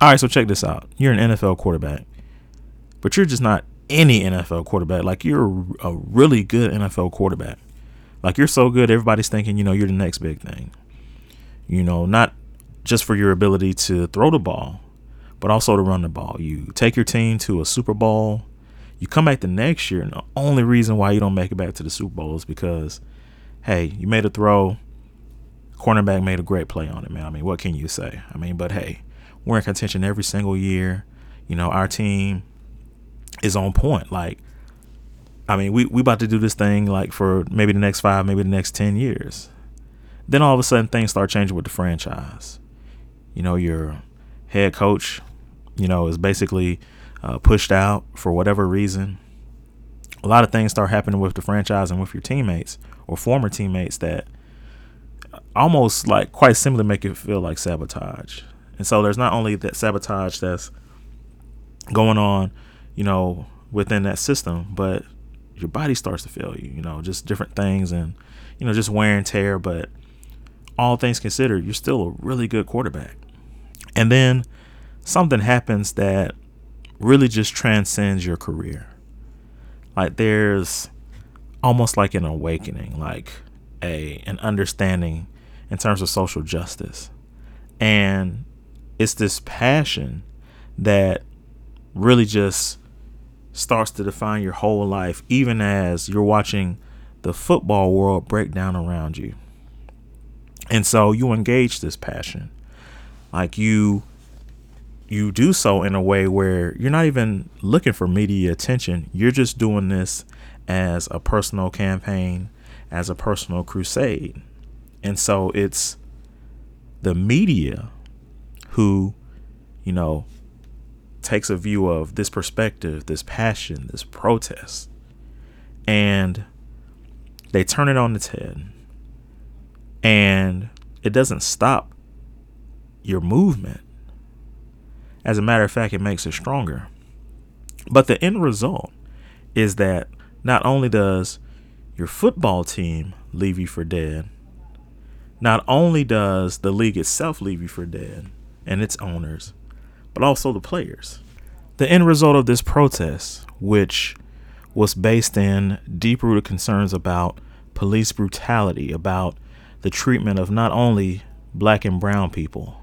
All right, so check this out. You're an NFL quarterback, but you're just not any NFL quarterback. Like you're a really good NFL quarterback. Like you're so good, everybody's thinking, you know, you're the next big thing. You know, not just for your ability to throw the ball, but also to run the ball. You take your team to a Super Bowl. You come back the next year, and the only reason why you don't make it back to the Super Bowl is because, hey, you made a throw. Cornerback made a great play on it, man. I mean, what can you say? I mean, but hey, we're in contention every single year. You know, our team is on point. Like, I mean, we we about to do this thing like for maybe the next five, maybe the next ten years. Then all of a sudden things start changing with the franchise. You know, your head coach, you know, is basically uh, pushed out for whatever reason. A lot of things start happening with the franchise and with your teammates or former teammates that almost like quite simply make it feel like sabotage. And so there's not only that sabotage that's going on you know, within that system, but your body starts to fail you, you know, just different things and, you know, just wear and tear. But all things considered, you're still a really good quarterback. And then something happens that really just transcends your career. Like there's almost like an awakening, like a an understanding in terms of social justice. And it's this passion that really just starts to define your whole life, even as you're watching the football world break down around you. And so you engage this passion. Like you you do so in a way where you're not even looking for media attention. You're just doing this as a personal campaign, as a personal crusade. And so it's the media who, you know, takes a view of this perspective, this passion, this protest, and they turn it on its head. And it doesn't stop your movement. As a matter of fact, it makes it stronger. But the end result is that not only does your football team leave you for dead, not only does the league itself leave you for dead and its owners, but also the players. The end result of this protest, which was based in deep rooted concerns about police brutality, about the treatment of not only black and brown people,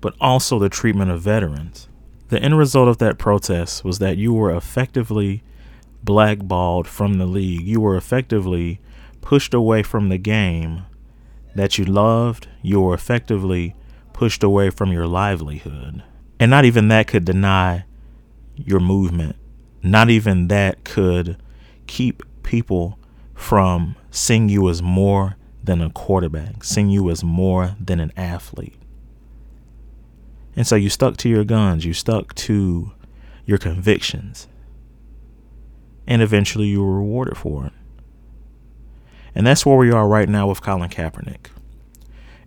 but also the treatment of veterans. The end result of that protest was that you were effectively blackballed from the league. You were effectively pushed away from the game that you loved. You were effectively pushed away from your livelihood. And not even that could deny your movement. Not even that could keep people from seeing you as more than a quarterback, seeing you as more than an athlete. And so you stuck to your guns, you stuck to your convictions, and eventually you were rewarded for it. And that's where we are right now with Colin Kaepernick.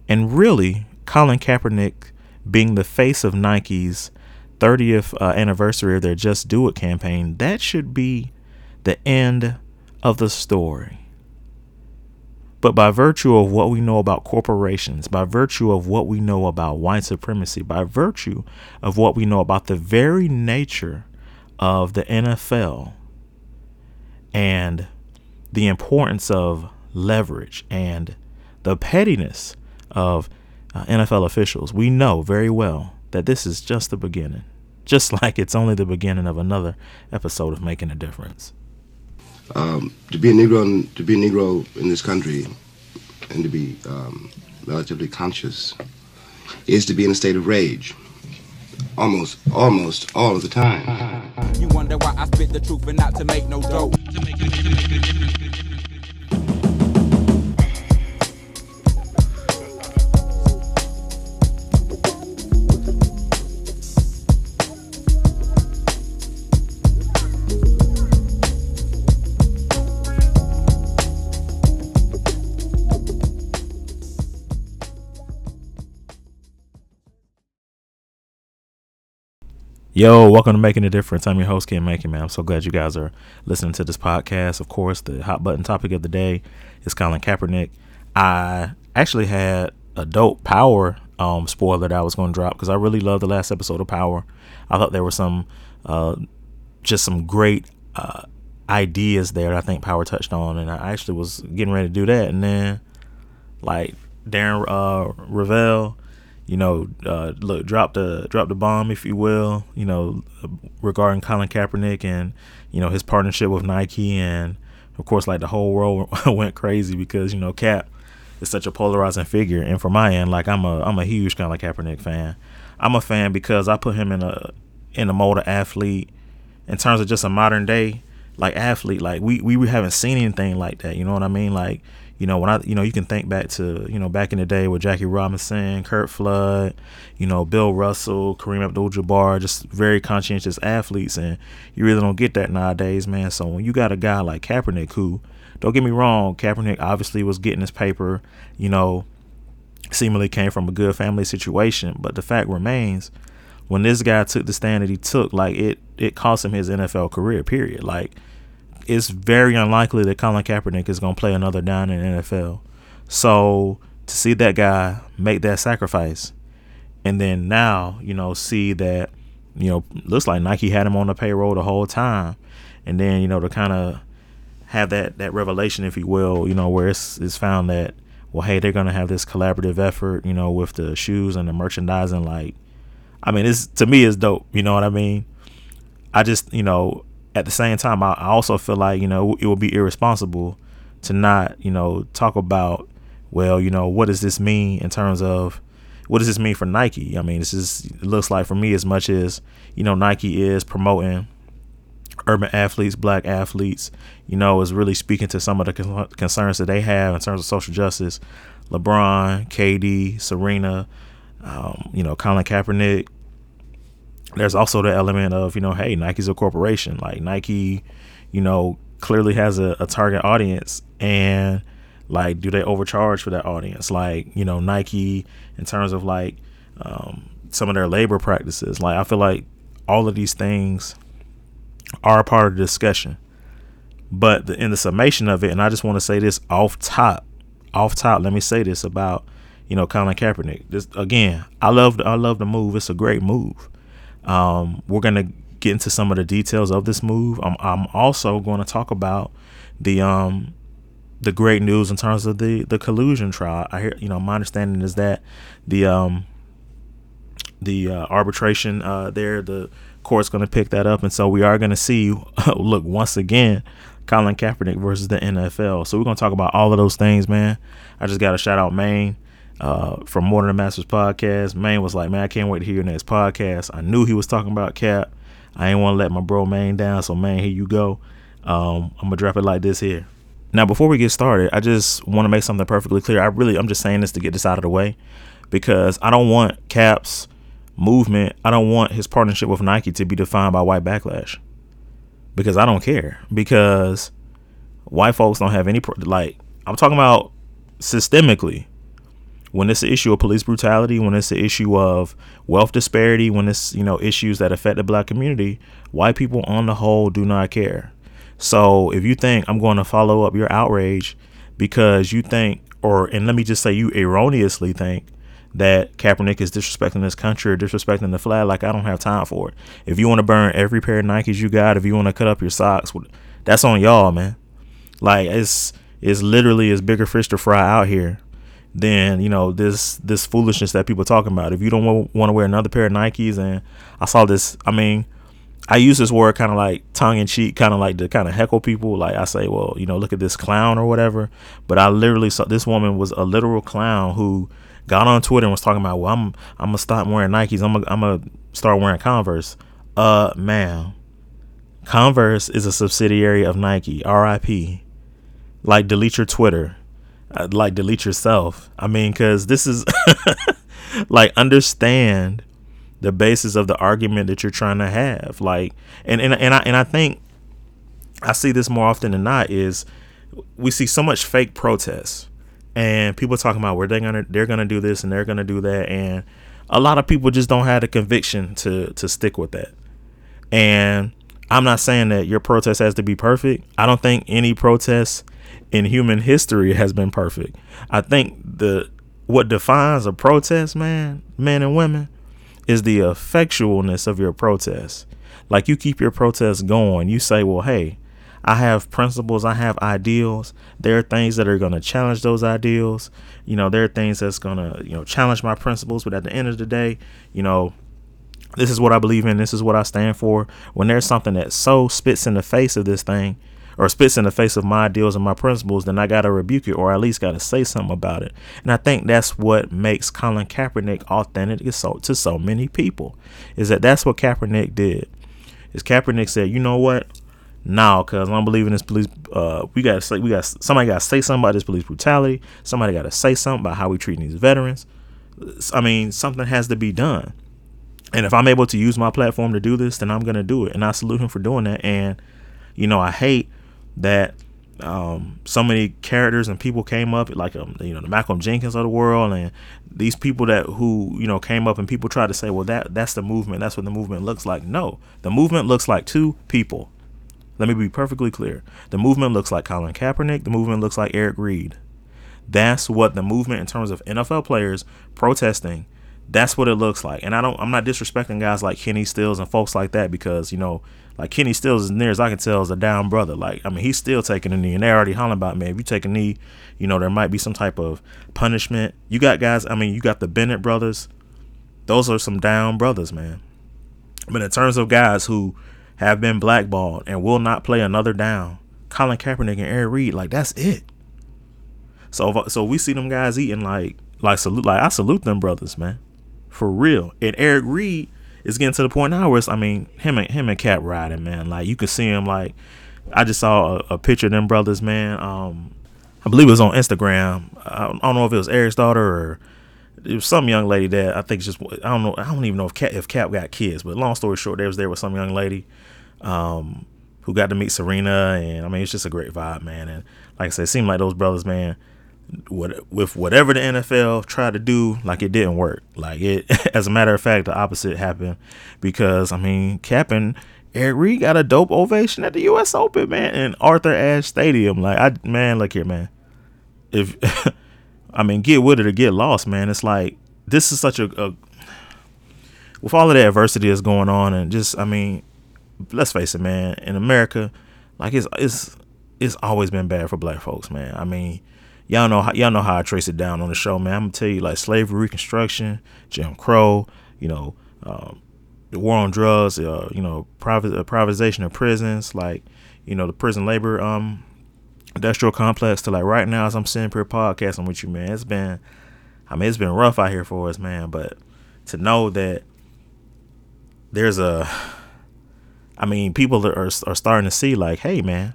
And really, Colin Kaepernick being the face of Nike's 30th uh, anniversary of their Just Do It campaign, that should be the end of the story. But by virtue of what we know about corporations, by virtue of what we know about white supremacy, by virtue of what we know about the very nature of the NFL and the importance of leverage and the pettiness of uh, NFL officials, we know very well that this is just the beginning. Just like it's only the beginning of another episode of Making a Difference. Um, to be a Negro, in, to be a Negro in this country, and to be um, relatively conscious, is to be in a state of rage. Almost, almost all of the time. You wonder why I spit the truth and not to make no dope. Yo, welcome to Making a Difference. I'm your host, Ken Macon, man. I'm so glad you guys are listening to this podcast. Of course, the hot button topic of the day is Colin Kaepernick. I actually had a dope power um, spoiler that I was going to drop because I really loved the last episode of Power. I thought there were some, uh, just some great uh, ideas there. that I think Power touched on, and I actually was getting ready to do that, and then like Darren uh, Rovell, you know, uh, look, dropped the dropped the bomb, if you will, you know, regarding Colin Kaepernick and you know his partnership with Nike, and of course, like the whole world went crazy because you know Cap is such a polarizing figure, and for my end, like I'm a I'm a huge Colin Kaepernick fan. I'm a fan because I put him in a in a mold of athlete in terms of just a modern day like athlete. Like we we haven't seen anything like that. You know what I mean? Like you know when I you know you can think back to you know back in the day with Jackie Robinson, Curt Flood, you know Bill Russell, Kareem Abdul-Jabbar, just very conscientious athletes, and you really don't get that nowadays, man. So when you got a guy like Kaepernick who don't get me wrong, Kaepernick obviously was getting his paper, you know, seemingly came from a good family situation, but the fact remains when this guy took the stand that he took, like it it cost him his NFL career, period. Like it's very unlikely that Colin Kaepernick is going to play another down in the NFL. So to see that guy make that sacrifice, and then now you know see that you know looks like Nike had him on the payroll the whole time, and then you know to kind of have that that revelation, if you will, you know where it's it's found that well, hey, they're gonna have this collaborative effort, you know, with the shoes and the merchandising. Like, I mean, it's to me, it's dope. You know what I mean? I just, you know, at the same time, I, I also feel like you know it would be irresponsible to not you know talk about well you know what does this mean in terms of what does this mean for Nike? I mean, this is it looks like for me as much as you know Nike is promoting urban athletes, black athletes, you know, is really speaking to some of the con- concerns that they have in terms of social justice. LeBron, KD, Serena, um, you know, Colin Kaepernick, there's also the element of you know hey nike's a corporation. Like nike you know clearly has a, a, target audience. And like do they overcharge for that audience? Like you know nike in terms of like um, some of their labor practices. Like i feel like all of these things are part of the discussion. But the, in the summation of it and i just want to say this off top off top let me say this about you know colin kaepernick. This again i love i love the move. It's a great move um, we're gonna get into some of the details of this move. I'm, I'm also going to talk about the um, the great news in terms of the the collusion trial. I hear, you know, my understanding is that the um, the uh, arbitration uh, there, the court's going to pick that up, and so we are going to see. look, once again, Colin Kaepernick versus the NFL. So we're going to talk about all of those things, man. I just got to shout out Maine uh, from Than a Masters podcast. Maine was like, man, I can't wait to hear your next podcast. I knew he was talking about Cap. I ain't want to let my bro Maine down, so Maine, here you go. Um, I'm gonna drop it like this here. Now, before we get started, I just want to make something perfectly clear. I really, I'm just saying this to get this out of the way because I don't want Cap's movement. I don't want his partnership with Nike to be defined by white backlash because I don't care because white folks don't have any pro- like. I'm talking about systemically when it's an issue of police brutality, when it's an issue of wealth disparity, when it's you know issues that affect the black community, white people on the whole do not care. So if you think I'm going to follow up your outrage because you think, or and let me just say you erroneously think that Kaepernick is disrespecting this country or disrespecting the flag, like I don't have time for it. If you want to burn every pair of Nikes you got, if you want to cut up your socks, that's on y'all, man. Like it's it's literally as bigger fish to fry out here than you know this this foolishness that people are talking about. If you don't want to wear another pair of Nikes, and I saw this, I mean, I use this word kind of like tongue in cheek, kind of like to kind of heckle people. Like I say, well, you know, look at this clown or whatever. But I literally saw this woman was a literal clown who got on Twitter and was talking about, well, I'm I'm gonna stop wearing Nikes. I'm gonna, I'm gonna start wearing Converse. Uh, man, Converse is a subsidiary of Nike. R.I.P. Like delete your Twitter I'd like delete yourself. I mean, because this is like understand the basis of the argument that you're trying to have. Like, and and and I and I think I see this more often than not is we see so much fake protests and people talking about where they're gonna they're gonna do this and they're gonna do that and a lot of people just don't have the conviction to to stick with that and i'm not saying that your protest has to be perfect i don't think any protest in human history has been perfect. I think the what defines a protest, man, men and women, is the effectualness of your protest. Like you keep your protest going. You say, well, hey, I have principles, I have ideals. There are things that are going to challenge those ideals. You know, there are things that's going to, you know, challenge my principles, but at the end of the day, you know, this is what I believe in, this is what I stand for. When there's something that so spits in the face of this thing or spits in the face of my ideals and my principles, then I got to rebuke it or at least got to say something about it. And I think that's what makes Colin Kaepernick authentic to so, many people is that that's what Kaepernick did. Is Kaepernick said, you know what? now because I'm believing this police. Uh, we got to say we got somebody got to say something about this police brutality. Somebody got to say something about how we treat these veterans. I mean, something has to be done. And if I'm able to use my platform to do this, then I'm gonna do it. And I salute him for doing that. And you know, I hate that um, so many characters and people came up, like um, you know the Malcolm Jenkins of the world, and these people that who you know came up and people tried to say, well, that that's the movement. That's what the movement looks like. No, the movement looks like two people let me be perfectly clear. The movement looks like Colin Kaepernick. The movement looks like Eric Reid. That's what the movement in terms of NFL players protesting. That's what it looks like. And I don't I'm not disrespecting guys like Kenny Stills and folks like that because, you know, like Kenny Stills, as near as I can tell, is a down brother. Like, I mean, he's still taking a knee, and they're already hollering about, man, if you take a knee, you know, there might be some type of punishment. You got guys, I mean, you got the Bennett brothers. Those are some down brothers, man. But in terms of guys who have been blackballed and will not play another down. Colin Kaepernick and Eric Reid, like that's it. So so we see them guys eating like like salute like I salute them brothers, man, for real. And Eric Reid is getting to the point now where it's I mean him and him and Cap riding, man. Like you can see him like I just saw a, a picture of them brothers, man. Um, I believe it was on Instagram. I don't, I don't know if it was Eric's daughter or it was some young lady that I think just I don't know I don't even know if Cap if Cap got kids, but long story short, they was there with some young lady um, who got to meet Serena, and I mean it's just a great vibe, man. And like I said, it seemed like those brothers, man, what with whatever the NFL tried to do, like it didn't work. Like it, as a matter of fact, the opposite happened because I mean, Cap and Eric Reid got a dope ovation at the U.S. Open, man, in Arthur Ashe Stadium. Like I, man, look here, man. If I mean, get with it or get lost, man. It's like this is such a, a with all of the adversity that's going on, and just I mean, let's face it, man. In America, like it's it's it's always been bad for black folks, man. I mean, y'all know how y'all know how I trace it down on the show, man. I'm gonna tell you like slavery, Reconstruction, Jim Crow, you know, um, the war on drugs, uh, you know, private uh, privatization of prisons, like you know, the prison labor um industrial complex to like right now as I'm sitting here podcasting with you, man. It's been, I mean, it's been rough out here for us, man. But to know that there's a I mean, people are are starting to see like, hey, man,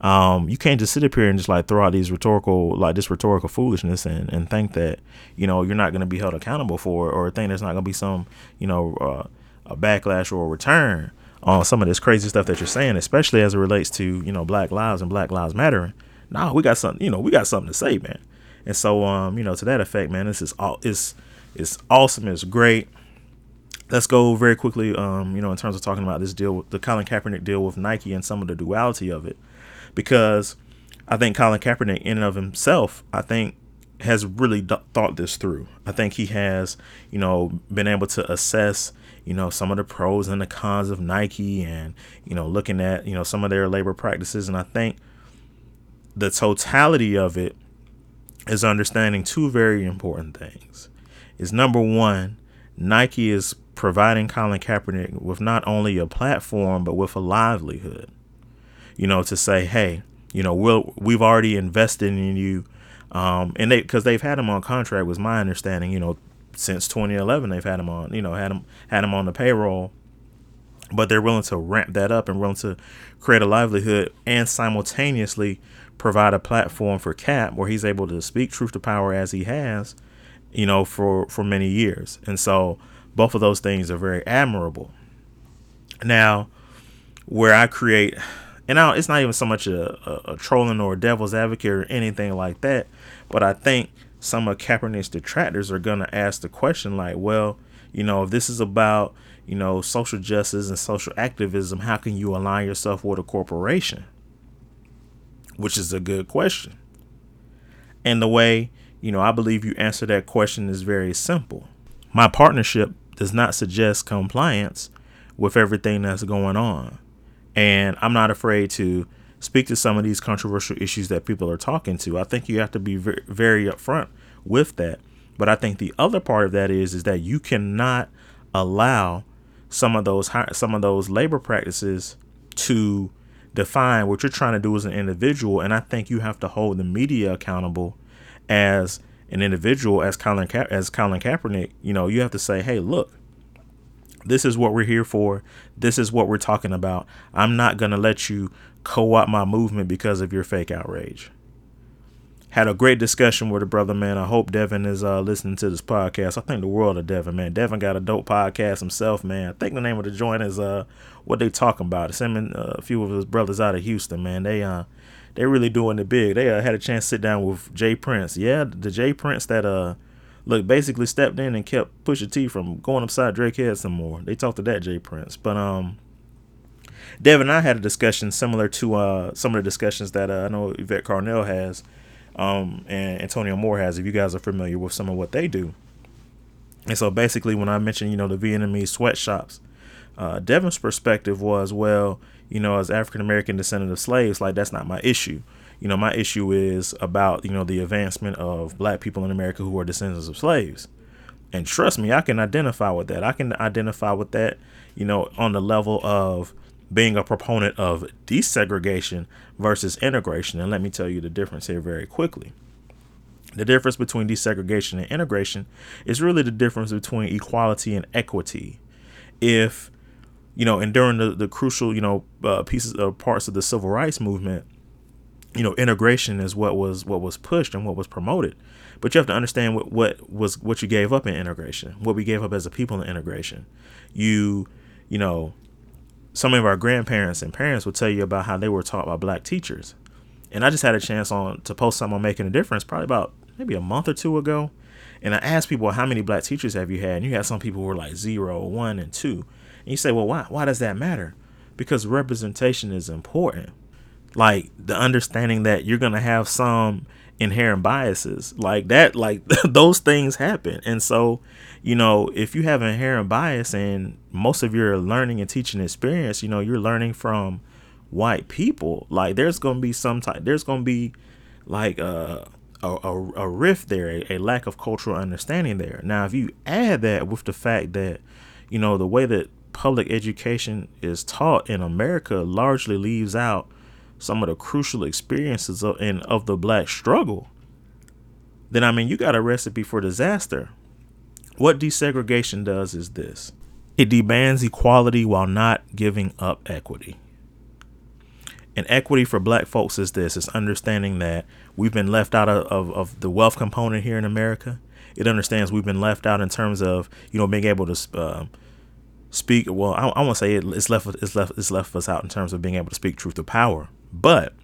um, you can't just sit up here and just like throw out these rhetorical, like this rhetorical foolishness and, and think that, you know, you're not going to be held accountable for it or think there's not going to be some, you know, uh, a backlash or a return on some of this crazy stuff that you're saying, especially as it relates to, you know, black lives and black lives mattering. Nah, we got something, you know, we got something to say, man. And so, um, you know, to that effect, man, this is all, it's, it's awesome. It's great let's go very quickly, um, you know, in terms of talking about this deal, the Colin Kaepernick deal with Nike and some of the duality of it, because I think Colin Kaepernick, in and of himself, I think has really d- thought this through. I think he has, you know, been able to assess, you know, some of the pros and the cons of Nike, and you know, looking at, you know, some of their labor practices, and I think the totality of it is understanding two very important things. Is number one, Nike is providing Colin Kaepernick with not only a platform but with a livelihood. You know, to say, hey, you know, we'll we've already invested in you, um, and they because they've had him on contract was my understanding. You know, since 2011 they've had him on, you know, had him had him on the payroll, but they're willing to ramp that up and willing to create a livelihood and simultaneously provide a platform for Cap where he's able to speak truth to power as he has, you know, for for many years, and so both of those things are very admirable. Now, where I create, and now it's not even so much a, a, a, trolling or a devil's advocate or anything like that, but I think some of Kaepernick's detractors are to ask the question like, well, you know, if this is about, you know, social justice and social activism, how can you align yourself with a corporation? Which is a good question. And the way you know, I believe you answer that question is very simple. My partnership does not suggest compliance with everything that's going on. And I'm not afraid to speak to some of these controversial issues that people are talking to. I think you have to be very, very upfront with that. But I think the other part of that is is that you cannot allow some of those some of those labor practices to define what you're trying to do as an individual. And I think you have to hold the media accountable as an individual, as Colin Ka- as Colin Kaepernick. You know, you have to say, hey, look, this is what we're here for. This is what we're talking about. I'm not gonna let you co-opt my movement because of your fake outrage had a great discussion with a brother, man. I hope Devin is uh, listening to this podcast. I think the world of Devin, man. Devin got a dope podcast himself, man. I think the name of the joint is uh, what they talking about. It's him and uh, a few of his brothers out of Houston, man. They uh, they really doing it big. They uh, had a chance to sit down with J. Prince. Yeah, the J. Prince that uh, look basically stepped in and kept Pusha T from going upside Drake head some more. They talked to that J. Prince, but um. Devin and I had a discussion similar to uh, some of the discussions that uh, I know Yvette Carnell has um, and Antonio Moore has, if you guys are familiar with some of what they do. And so basically, when I mentioned, you know, the Vietnamese sweatshops, uh, Devin's perspective was, well, you know, as African American descendant of slaves, like that's not my issue. You know, my issue is about, you know, the advancement of black people in America who are descendants of slaves. And trust me, I can identify with that. I can identify with that, you know, on the level of being a proponent of desegregation versus integration. And let me tell you the difference here very quickly. The difference between desegregation and integration is really the difference between equality and equity. If, you know, and during the, the crucial, you know, uh, pieces of parts of the civil rights movement, you know, integration is what was what was pushed and what was promoted. But you have to understand what, what was what you gave up in integration, what we gave up as a people in integration. You, you know, some of our grandparents and parents will tell you about how they were taught by black teachers. And I just had a chance on to post something on making a difference probably about maybe a month or two ago. And I asked people how many black teachers have you had? And you had some people who were like zero, one, and two. And you say, well, why why does that matter? Because representation is important. Like the understanding that you're gonna have some inherent biases. Like that like those things happen. And so you know if you have inherent bias and most of your learning and teaching experience you know you're learning from white people like there's gonna be some type there's gonna be like a a, a, a rift there a, a lack of cultural understanding there. Now if you add that with the fact that you know the way that public education is taught in america largely leaves out some of the crucial experiences of, in, of the black struggle, then I mean, you got a recipe for disaster. What desegregation does is this it demands equality while not giving up equity. And equity for black folks is this it's understanding that we've been left out of, of, of, the wealth component here in America. It understands we've been left out in terms of, you know, being able to uh, speak. Well, I, I want to say it, it's left it's left it's left us out in terms of being able to speak truth to power. But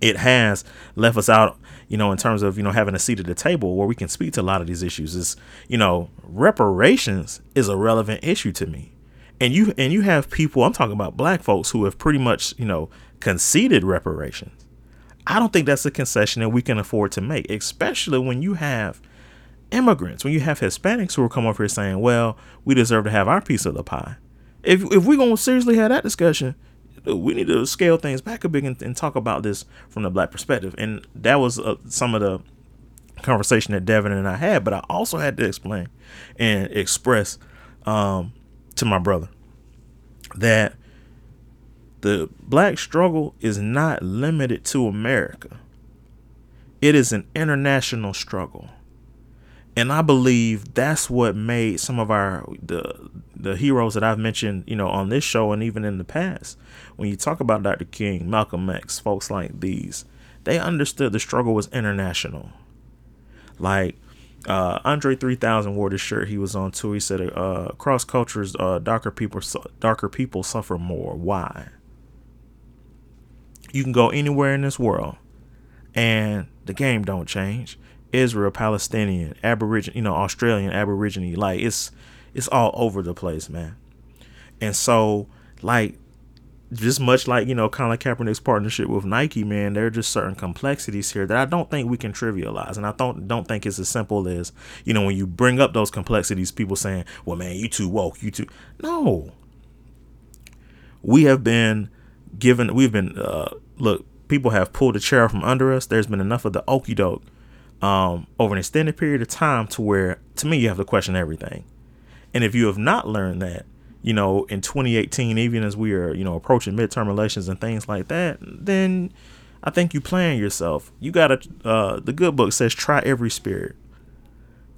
it has left us out, you know, in terms of, you know, having a seat at the table where we can speak to a lot of these issues. Is, you know, reparations is a relevant issue to me. And you and you have people, I'm talking about black folks who have pretty much, you know, conceded reparations. I don't think that's a concession that we can afford to make, especially when you have immigrants, when you have Hispanics who will come up here saying, "Well, we deserve to have our piece of the pie." If if we're gonna seriously have that discussion, we need to scale things back a bit and, and talk about this from the black perspective. And that was uh, some of the conversation that Devin and I had. But I also had to explain and express um, to my brother that the black struggle is not limited to America. It is an international struggle and I believe that's what made some of our the the heroes that I've mentioned, you know, on this show and even in the past. When you talk about Dr. King, Malcolm X, folks like these, they understood the struggle was international. Like uh, Andre 3000 wore this shirt he was on too. He said, uh, "Across cultures, uh, darker people darker people suffer more. Why? You can go anywhere in this world, and the game don't change. Israel, Palestinian, Aborigine, you know, Australian, Aborigine. Like it's it's all over the place, man. And so, like, just much like you know Colin Kaepernick's partnership with Nike, man, there are just certain complexities here that I don't think we can trivialize, and I don't don't think it's as simple as you know when you bring up those complexities, people saying, "Well, man, you too woke, you too." No, we have been given, we've been uh, look, people have pulled a chair from under us. There's been enough of the okey doke um, over an extended period of time to where, to me, you have to question everything. And if you have not learned that, you know, in 2018, even as we are, you know, approaching midterm elections and things like that, then I think you plan yourself. You gotta. Uh, the good book says try every spirit.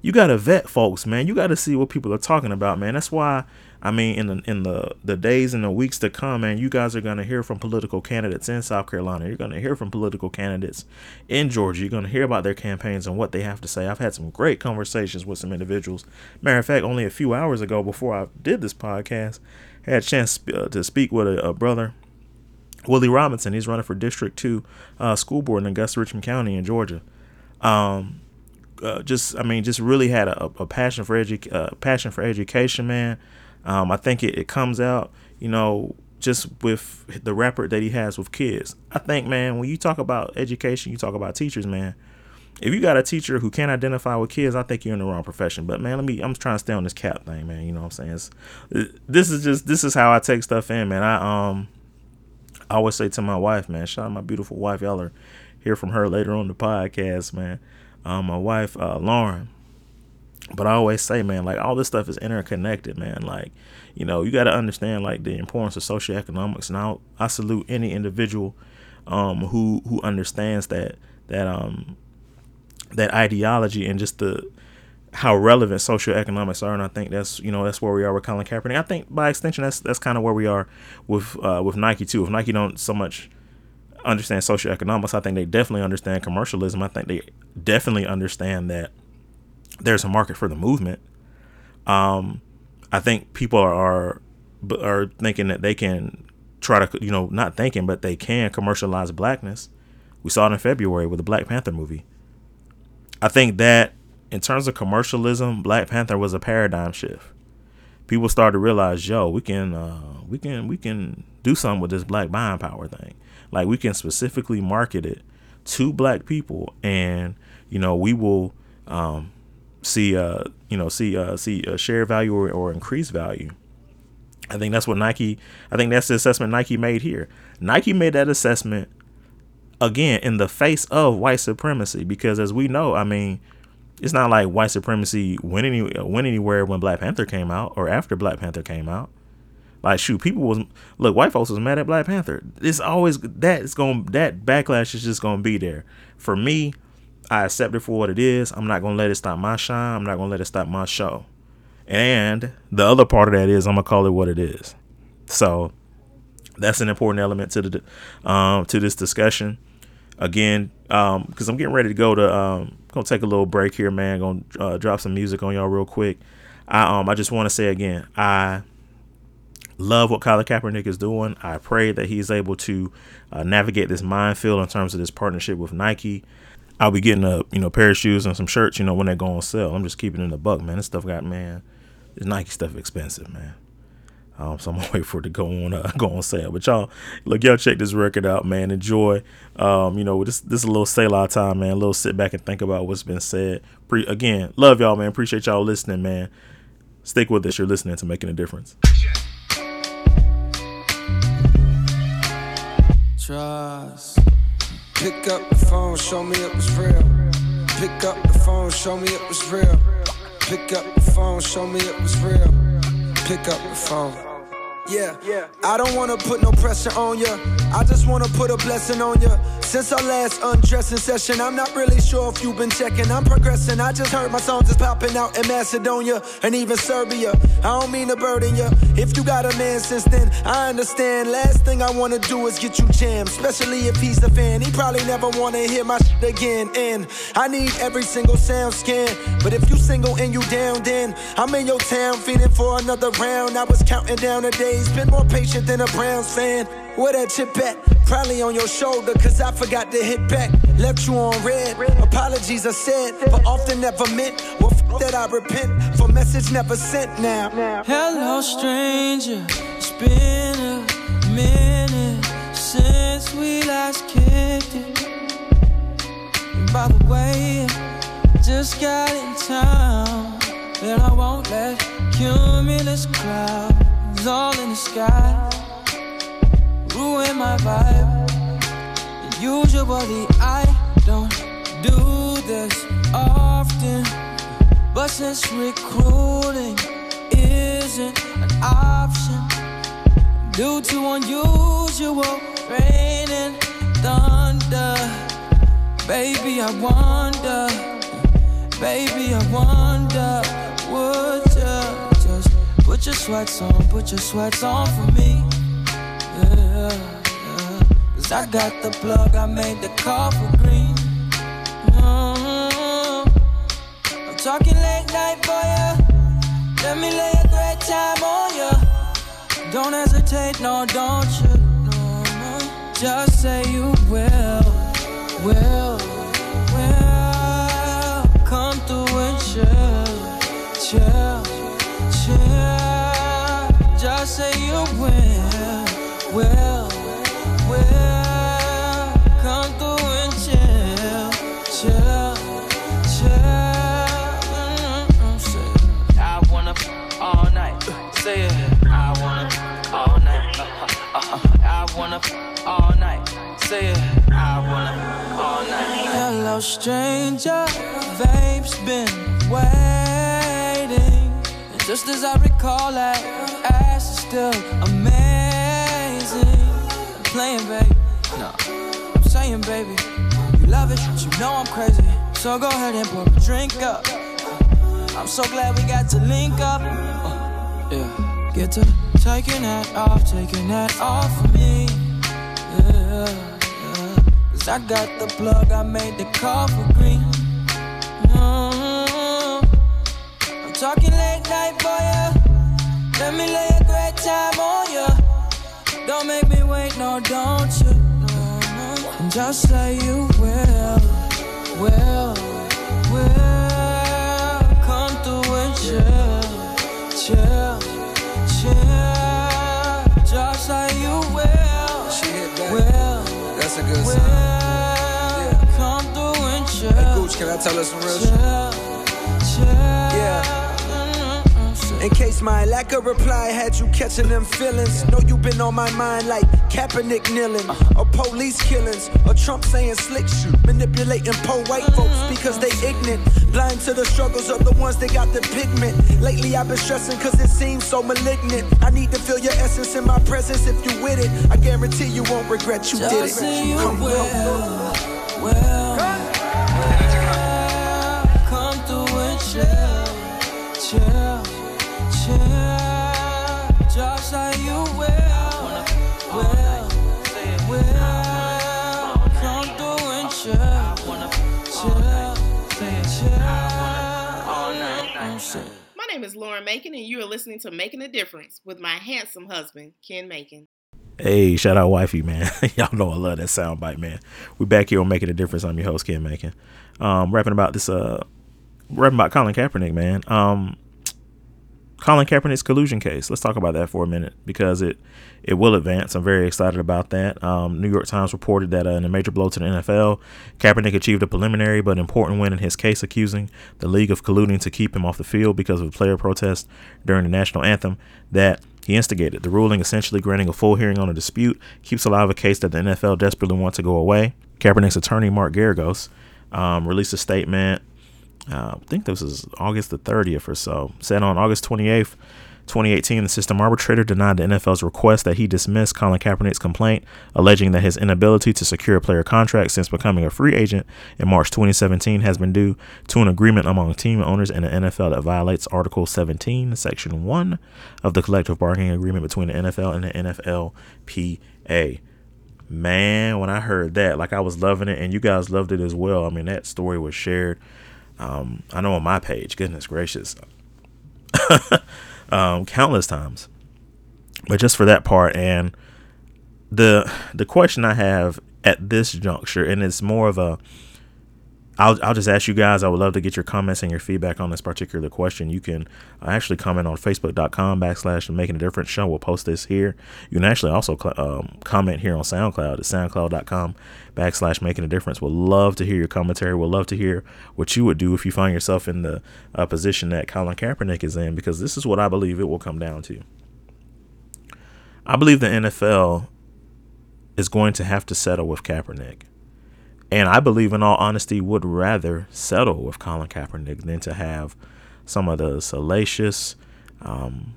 You gotta vet folks, man. You gotta see what people are talking about, man. That's why I mean, in the in the the days and the weeks to come, man, you guys are gonna hear from political candidates in South Carolina. You're gonna hear from political candidates in Georgia. You're gonna hear about their campaigns and what they have to say. I've had some great conversations with some individuals. Matter of fact, only a few hours ago, before I did this podcast, I had a chance uh, to speak with a, a brother Willie Robinson. He's running for District Two uh, School Board in Augusta Richmond County in Georgia. Um, uh, just I mean, just really had a, a passion for edu- uh, passion for education, man. Um, I think it, it comes out, you know, just with the record that he has with kids. I think, man, when you talk about education, you talk about teachers, man. If you got a teacher who can't identify with kids, I think you're in the wrong profession. But man, let me. I'm trying to stay on this cap thing, man. You know what I'm saying? It's, this is just this is how I take stuff in, man. I um, I always say to my wife, man. Shout out my beautiful wife. Y'all are hear from her later on the podcast, man. Um, my wife, uh, Lauren but I always say, man, like all this stuff is interconnected, man. Like, you know, you got to understand like the importance of socioeconomics. And I, I salute any individual um, who who understands that that um that ideology and just the how relevant socioeconomics are. And I think that's you know that's where we are with Colin Kaepernick. I think by extension that's that's kind of where we are with uh, with Nike too. If Nike don't so much understand socioeconomics, I think they definitely understand commercialism. I think they definitely understand that there's a market for the movement. Um, I think people are are thinking that they can try to you know not thinking but they can commercialize blackness. We saw it in February with the Black Panther movie. I think that in terms of commercialism, Black Panther was a paradigm shift. People started to realize, yo, we can uh, we can we can do something with this black buying power thing. Like we can specifically market it to black people, and you know we will um, see uh you know see uh see a share value or, or increase value. I think that's what nike i think that's the assessment nike made here. Nike made that assessment again in the face of white supremacy because as we know i mean it's not like white supremacy went any went anywhere when black panther came out or after black panther came out. Like shoot people was look white folks was mad at black panther. It's always that it's going that backlash is just going to be there. For me I accept it for what it is. I'm not gonna let it stop my shine. I'm not gonna let it stop my show. And the other part of that is I'm gonna call it what it is. So that's an important element to the um, to this discussion. Again, because um, I'm getting ready to go to um, gonna take a little break here, man. Gonna uh, drop some music on y'all real quick. I um I just want to say again, I love what Colin Kaepernick is doing. I pray that he's able to uh, navigate this minefield in terms of this partnership with Nike. I'll be getting a you know pair of shoes and some shirts, you know, when they go on sale. I'm just keeping in the buck, man. This stuff got man, this Nike stuff expensive, man. Um, so I'm gonna wait for it to go on uh, go on sale. But y'all, look, y'all check this record out, man. Enjoy. Um, you know, this this is a little Selah time, man. A little sit back and think about what's been said. Pre- again, love y'all, man. Appreciate y'all listening, man. Stick with us. You're listening to making a difference. Trust. Pick up the phone, show me it was real. Pick up the phone, show me it was real. Pick up the phone, show me it was real. Pick up the phone. Yeah. yeah. I don't wanna put no pressure on ya. I just wanna put a blessing on ya. Since our last undressing session, I'm not really sure if you've been checking. I'm progressing. I just heard my songs is popping out in Macedonia and even Serbia. I don't mean to burden ya. If you got a man since then, I understand. Last thing I wanna do is get you jammed, especially if he's a fan. He probably never wanna hear my shit again. And I need every single sound scan. But if you single and you down, then I'm in your town feeling for another round. I was counting down the days days. Been more patient than a Browns fan. Where that chip at? Probably on your shoulder, cause I forgot to hit back. Left you on red. Apologies I said, but often never meant. Well, f- that I repent for message never sent now. Hello, stranger. It's been a minute since we last kicked it. And by the way, just got in town. And I won't let cumulus clouds all in the sky ruin my vibe. Usually I don't do this often, but since recruiting isn't an option due to unusual rain and thunder, baby, I wonder, baby, I wonder, would you put your sweats on, put your sweats on for me? Yeah. Cause I got the plug, I made the call for green. Mm-hmm. I'm talking late night for ya. Let me lay a great time on ya. Don't hesitate, no, don't you? No, no. Just say you will, will. Say you will, will, will. Come through and chill, chill, chill. Mm-mm, say, I wanna all night. Say it. I wanna all night. Uh-huh, uh-huh. I wanna all night. Say it. I wanna all night. Hello, stranger. Vape's been waiting. Just as I recall, ass is still amazing. I'm playing, babe. No, I'm saying, baby, you love it, but you know I'm crazy. So go ahead and pour a drink up. I'm so glad we got to link up. Uh, yeah, get to taking that off, taking that off of me. Yeah, yeah. Cause I got the plug, I made the call for green. Mhm. I'm talking late night for ya. Let me lay a great time on ya. Don't make me wait, no, don't you? No, no. And just say you will, will, will. Come through and chill, chill, chill. Just say you will, She hit that. will, That's a good will. sign. Come through and chill. Hey, Gooch, can I tell her some real shit? chill, chill. Yeah. In case my lack of reply had you catching them feelings. Know you been on my mind like Kaepernick kneeling, uh-huh. or police killings, or Trump saying slick shit, manipulating poor white folks uh-huh. because they ignorant, blind to the struggles of the ones that got the pigment. Lately I've been stressing cause it seems so malignant. I need to feel your essence in my presence if you with it. I guarantee you won't regret you did Just you it. Will, come. will, name is Lauren Macon, and you are listening to Making a Difference with my handsome husband, Ken Macon. Hey, shout out wifey, man. Y'all know I love that soundbite, man. We back here on Making a Difference. I'm your host, Ken Macon. Um, rapping about this, uh, rapping about Colin Kaepernick, man. Um, Colin Kaepernick's collusion case. Let's talk about that for a minute because it it will advance. I'm very excited about that. Um, New York Times reported that uh, in a major blow to the NFL, Kaepernick achieved a preliminary but important win in his case, accusing the league of colluding to keep him off the field because of a player protest during the national anthem that he instigated. The ruling, essentially granting a full hearing on a dispute, keeps alive a case that the NFL desperately wants to go away. Kaepernick's attorney, Mark Geragos, um, released a statement uh, I think this was August the 30th or so, said on August 28th, 2018, the system arbitrator denied the NFL's request that he dismiss Colin Kaepernick's complaint, alleging that his inability to secure a player contract since becoming a free agent in March 2017 has been due to an agreement among team owners and the NFL that violates Article 17, Section 1 of the collective bargaining agreement between the NFL and the NFLPA. Man, when I heard that, like I was loving it, and you guys loved it as well. I mean, that story was shared um, I know on my page, goodness gracious, um, countless times. But just for that part, and the the question I have at this juncture, and it's more of a I'll, I'll just ask you guys. I would love to get your comments and your feedback on this particular question. You can uh, actually comment on facebook.com backslash making a difference show. We'll post this here. You can actually also cl- um, comment here on SoundCloud at soundcloud.com backslash making a difference. We'll love to hear your commentary. We'll love to hear what you would do if you find yourself in the uh, position that Colin Kaepernick is in, because this is what I believe it will come down to. I believe the NFL is going to have to settle with Kaepernick. And I believe, in all honesty, would rather settle with Colin Kaepernick than to have some of the salacious um,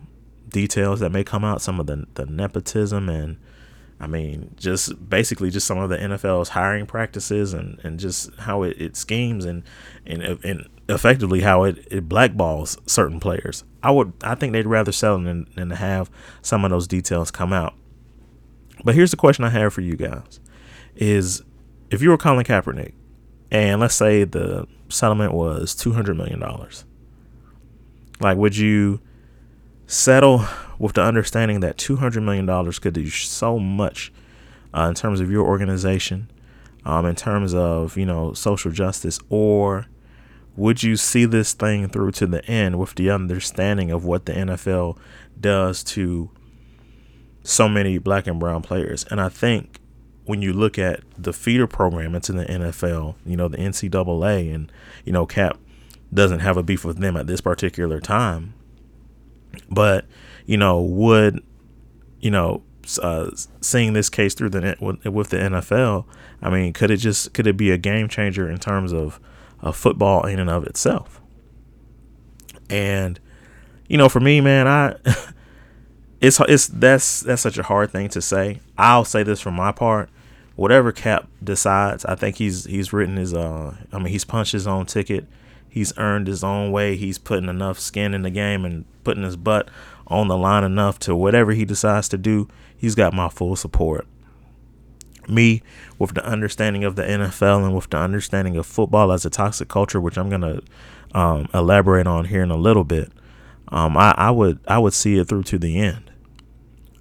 details that may come out, some of the, the nepotism, and I mean, just basically just some of the NFL's hiring practices and, and just how it, it schemes and, and and effectively how it, it blackballs certain players. I would I think they'd rather settle than, than to have some of those details come out. But here's the question I have for you guys: Is if you were Colin Kaepernick, and let's say the settlement was two hundred million dollars, like would you settle with the understanding that two hundred million dollars could do so much uh, in terms of your organization, um, in terms of you know social justice, or would you see this thing through to the end with the understanding of what the NFL does to so many black and brown players? And I think when you look at the feeder program into the NFL, you know, the NCAA, and, you know, Cap doesn't have a beef with them at this particular time. But, you know, would, you know, uh, seeing this case through the with, with the NFL, I mean, could it just could it be a game changer in terms of, of football in and of itself? And, you know, for me, man, I it's it's that's that's such a hard thing to say. I'll say this from my part whatever Cap decides, I think he's he's written his uh I mean he's punched his own ticket. He's earned his own way. He's putting enough skin in the game and putting his butt on the line enough to whatever he decides to do, he's got my full support. Me, with the understanding of the NFL and with the understanding of football as a toxic culture, which I'm gonna um, elaborate on here in a little bit, um, I, I would I would see it through to the end.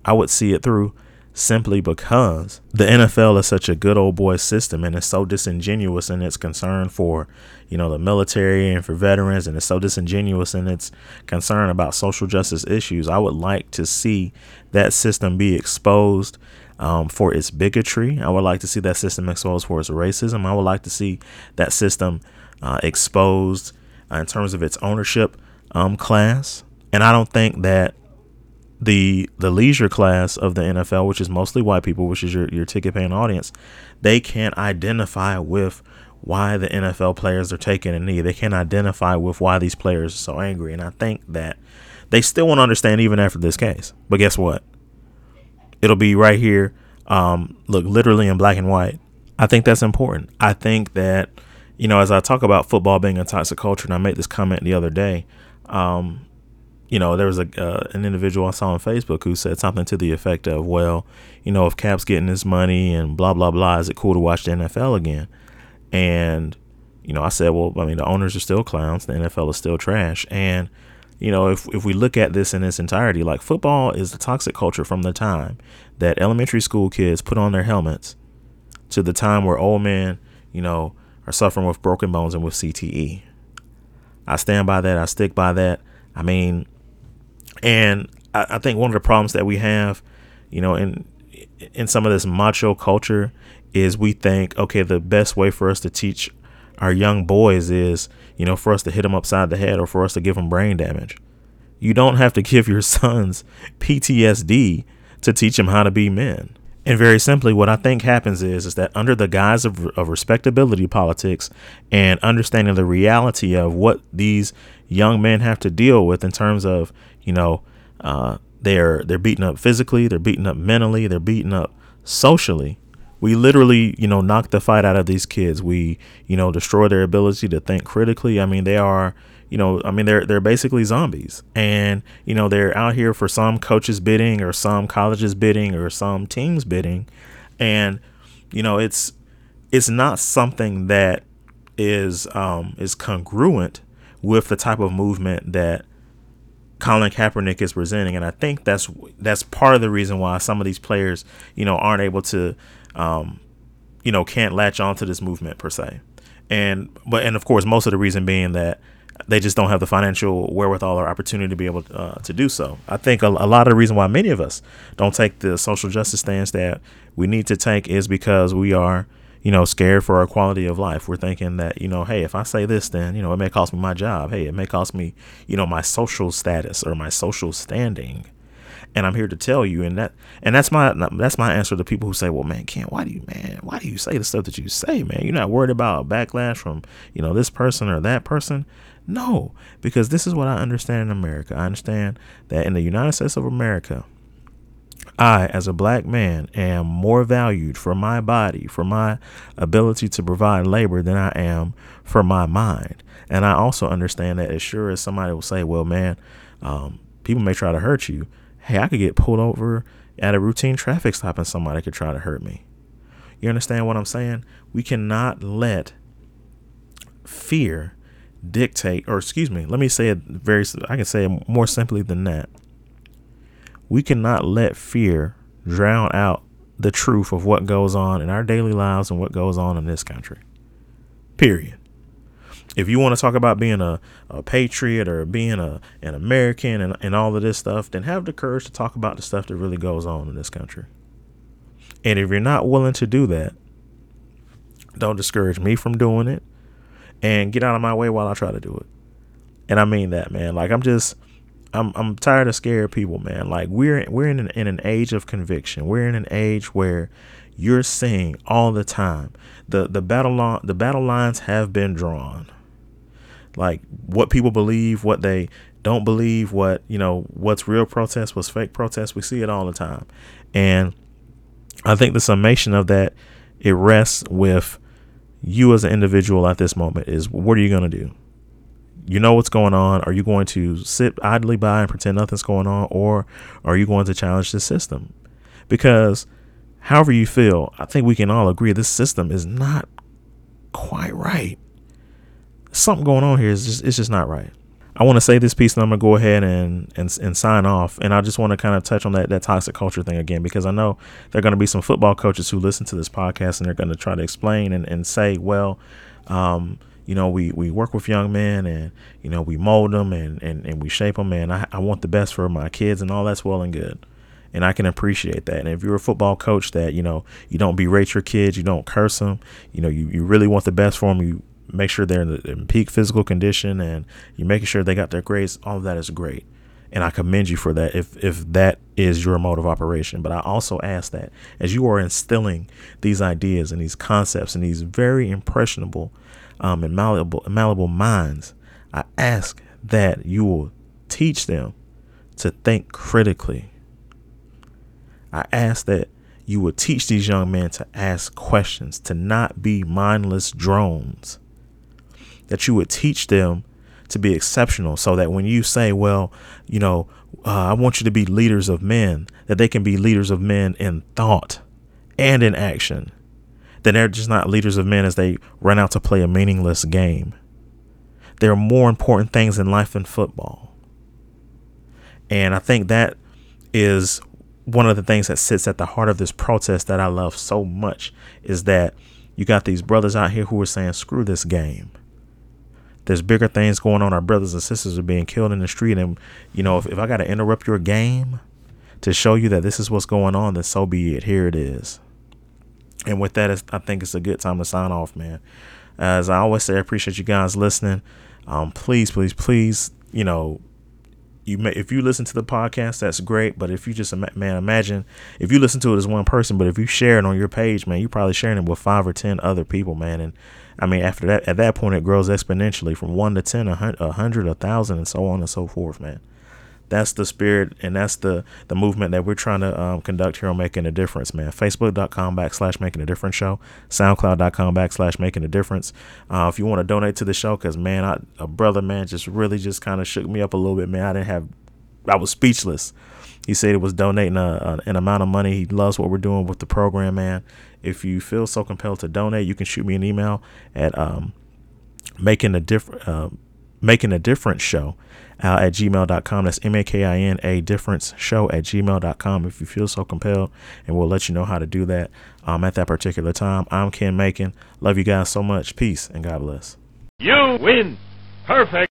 I would see it through simply because the NFL is such a good old boy system and it's so disingenuous in its concern for, you know, the military and for veterans and it's so disingenuous in its concern about social justice issues. I would like to see that system be exposed um, for its bigotry. I would like to see that system exposed for its racism. I would like to see that system uh, exposed uh, in terms of its ownership um, class. And I don't think that the the leisure class of the NFL, which is mostly white people, which is your, your ticket paying audience, they can't identify with why the NFL players are taking a knee. They can't identify with why these players are so angry. And I think that they still won't understand even after this case. But guess what? It'll be right here. Um, look, literally in black and white. I think that's important. I think that, you know, as I talk about football being a toxic culture, and I made this comment the other day, um, you know, there was a uh, an individual I saw on Facebook who said something to the effect of, "Well, you know, if Cap's getting his money and blah blah blah, is it cool to watch the NFL again?" And you know, I said, "Well, I mean, the owners are still clowns. The NFL is still trash." And you know, if if we look at this in its entirety, like football is the toxic culture from the time that elementary school kids put on their helmets to the time where old men, you know, are suffering with broken bones and with CTE. I stand by that. I stick by that. I mean, and I, I think one of the problems that we have, you know, in in some of this macho culture is we think, okay, the best way for us to teach our young boys is, you know, for us to hit them upside the head or for us to give them brain damage. You don't have to give your sons PTSD to teach them how to be men. And very simply, what I think happens is, is that under the guise of, of respectability politics and understanding the reality of what these young men have to deal with in terms of, you know, uh, they're they're beaten up physically, they're beaten up mentally, they're beaten up socially. We literally, you know, knock the fight out of these kids. We, you know, destroy their ability to think critically. I mean, they are, you know, I mean, they're they're basically zombies, and you know, they're out here for some coaches bidding, or some colleges bidding, or some teams bidding, and you know, it's it's not something that is um, is congruent with the type of movement that Colin Kaepernick is presenting, and I think that's that's part of the reason why some of these players, you know, aren't able to, um, you know, can't latch onto this movement per se, and but and of course most of the reason being that they just don't have the financial wherewithal or opportunity to be able to, uh, to do so. I think a, a, lot of the reason why many of us don't take the social justice stance that we need to take is because we are, you know, scared for our quality of life. We're thinking that, you know, hey, if I say this, then, you know, it may cost me my job. Hey, it may cost me, you know, my social status or my social standing. And I'm here to tell you, and that, and that's my, that's my answer to people who say, well, man, Ken, why do you, man, why do you say the stuff that you say, man? You're not worried about backlash from, you know, this person or that person. No, because this is what I understand in America. I understand that in the United States of America, I, as a black man, am more valued for my body, for my ability to provide labor than I am for my mind. And I also understand that as sure as somebody will say, well, man, um, people may try to hurt you. Hey, I could get pulled over at a routine traffic stop and somebody could try to hurt me. You understand what I'm saying? We cannot let fear dictate, or excuse me, let me say it very, I can say it more simply than that. We cannot let fear drown out the truth of what goes on in our daily lives and what goes on in this country. Period. If you want to talk about being a, a patriot or being a, an American and, and all of this stuff, then have the courage to talk about the stuff that really goes on in this country. And if you're not willing to do that, don't discourage me from doing it and get out of my way while I try to do it. And I mean that, man. Like I'm just I'm I'm tired of scared people, man. Like we're we're in an, in an age of conviction. We're in an age where you're seeing all the time the the battle line the battle lines have been drawn. Like what people believe, what they don't believe, what you know, what's real protest, what's fake protest. We see it all the time, and I think the summation of that it rests with you as an individual at this moment is what are you going to do? You know what's going on. Are you going to sit idly by and pretend nothing's going on, or are you going to challenge the system? Because, however you feel, I think we can all agree this system is not quite right. Something going on here is just it's just not right. I want to say this piece and I'm gonna go ahead and, and and sign off. And I just want to kind of touch on that that toxic culture thing again because I know there are gonna be some football coaches who listen to this podcast and they're gonna try to explain and, and say, well, um, you know, we, we work with young men and, you know, we mold them and, and, and we shape them. And I, I want the best for my kids and all that's well and good. And I can appreciate that. And if you're a football coach that, you know, you don't berate your kids, you don't curse them, you know, you, you really want the best for them, you make sure they're in, the, in peak physical condition and you're making sure they got their grades, all of that is great. And I commend you for that if if that is your mode of operation. But I also ask that as you are instilling these ideas and these concepts and these very impressionable um, and malleable, malleable minds, I ask that you will teach them to think critically. I ask that you will teach these young men to ask questions, to not be mindless drones that you would teach them to be exceptional so that when you say, well, you know, uh, I want you to be leaders of men, that they can be leaders of men in thought and in action. Then they're just not leaders of men as they run out to play a meaningless game. There are more important things in life than football. And I think that is one of the things that sits at the heart of this protest that I love so much is that you got these brothers out here who are saying, screw this game there's bigger things going on. Our brothers and sisters are being killed in the street. And, you know, if, if I got to interrupt your game to show you that this is what's going on, then so be it. Here it is. And with that, I think it's a good time to sign off, man. As I always say, I appreciate you guys listening. Um, please, please, please, you know, you may, if you listen to the podcast, that's great. But if you just man, imagine if you listen to it as one person, but if you share it on your page, man, you're probably sharing it with five or ten other people, man. And I mean, after that, at that point, it grows exponentially from one to ten, a hundred, a thousand, and so on and so forth, man. That's the spirit, and that's the the movement that we're trying to um, conduct here on Making a Difference, man. Facebook.com backslash Making a Difference Show, SoundCloud.com backslash Making a Difference. Uh, if you want to donate to the show, because man, I, a brother, man, just really just kind of shook me up a little bit, man. I didn't have, I was speechless. He said it was donating a, a, an amount of money. He loves what we're doing with the program, man. If you feel so compelled to donate, you can shoot me an email at um, making a different uh, making a difference show uh, at gmail.com. That's M A K I N A difference show at gmail.com if you feel so compelled, and we'll let you know how to do that um, at that particular time. I'm Ken Macon. Love you guys so much. Peace and God bless. You win. Perfect.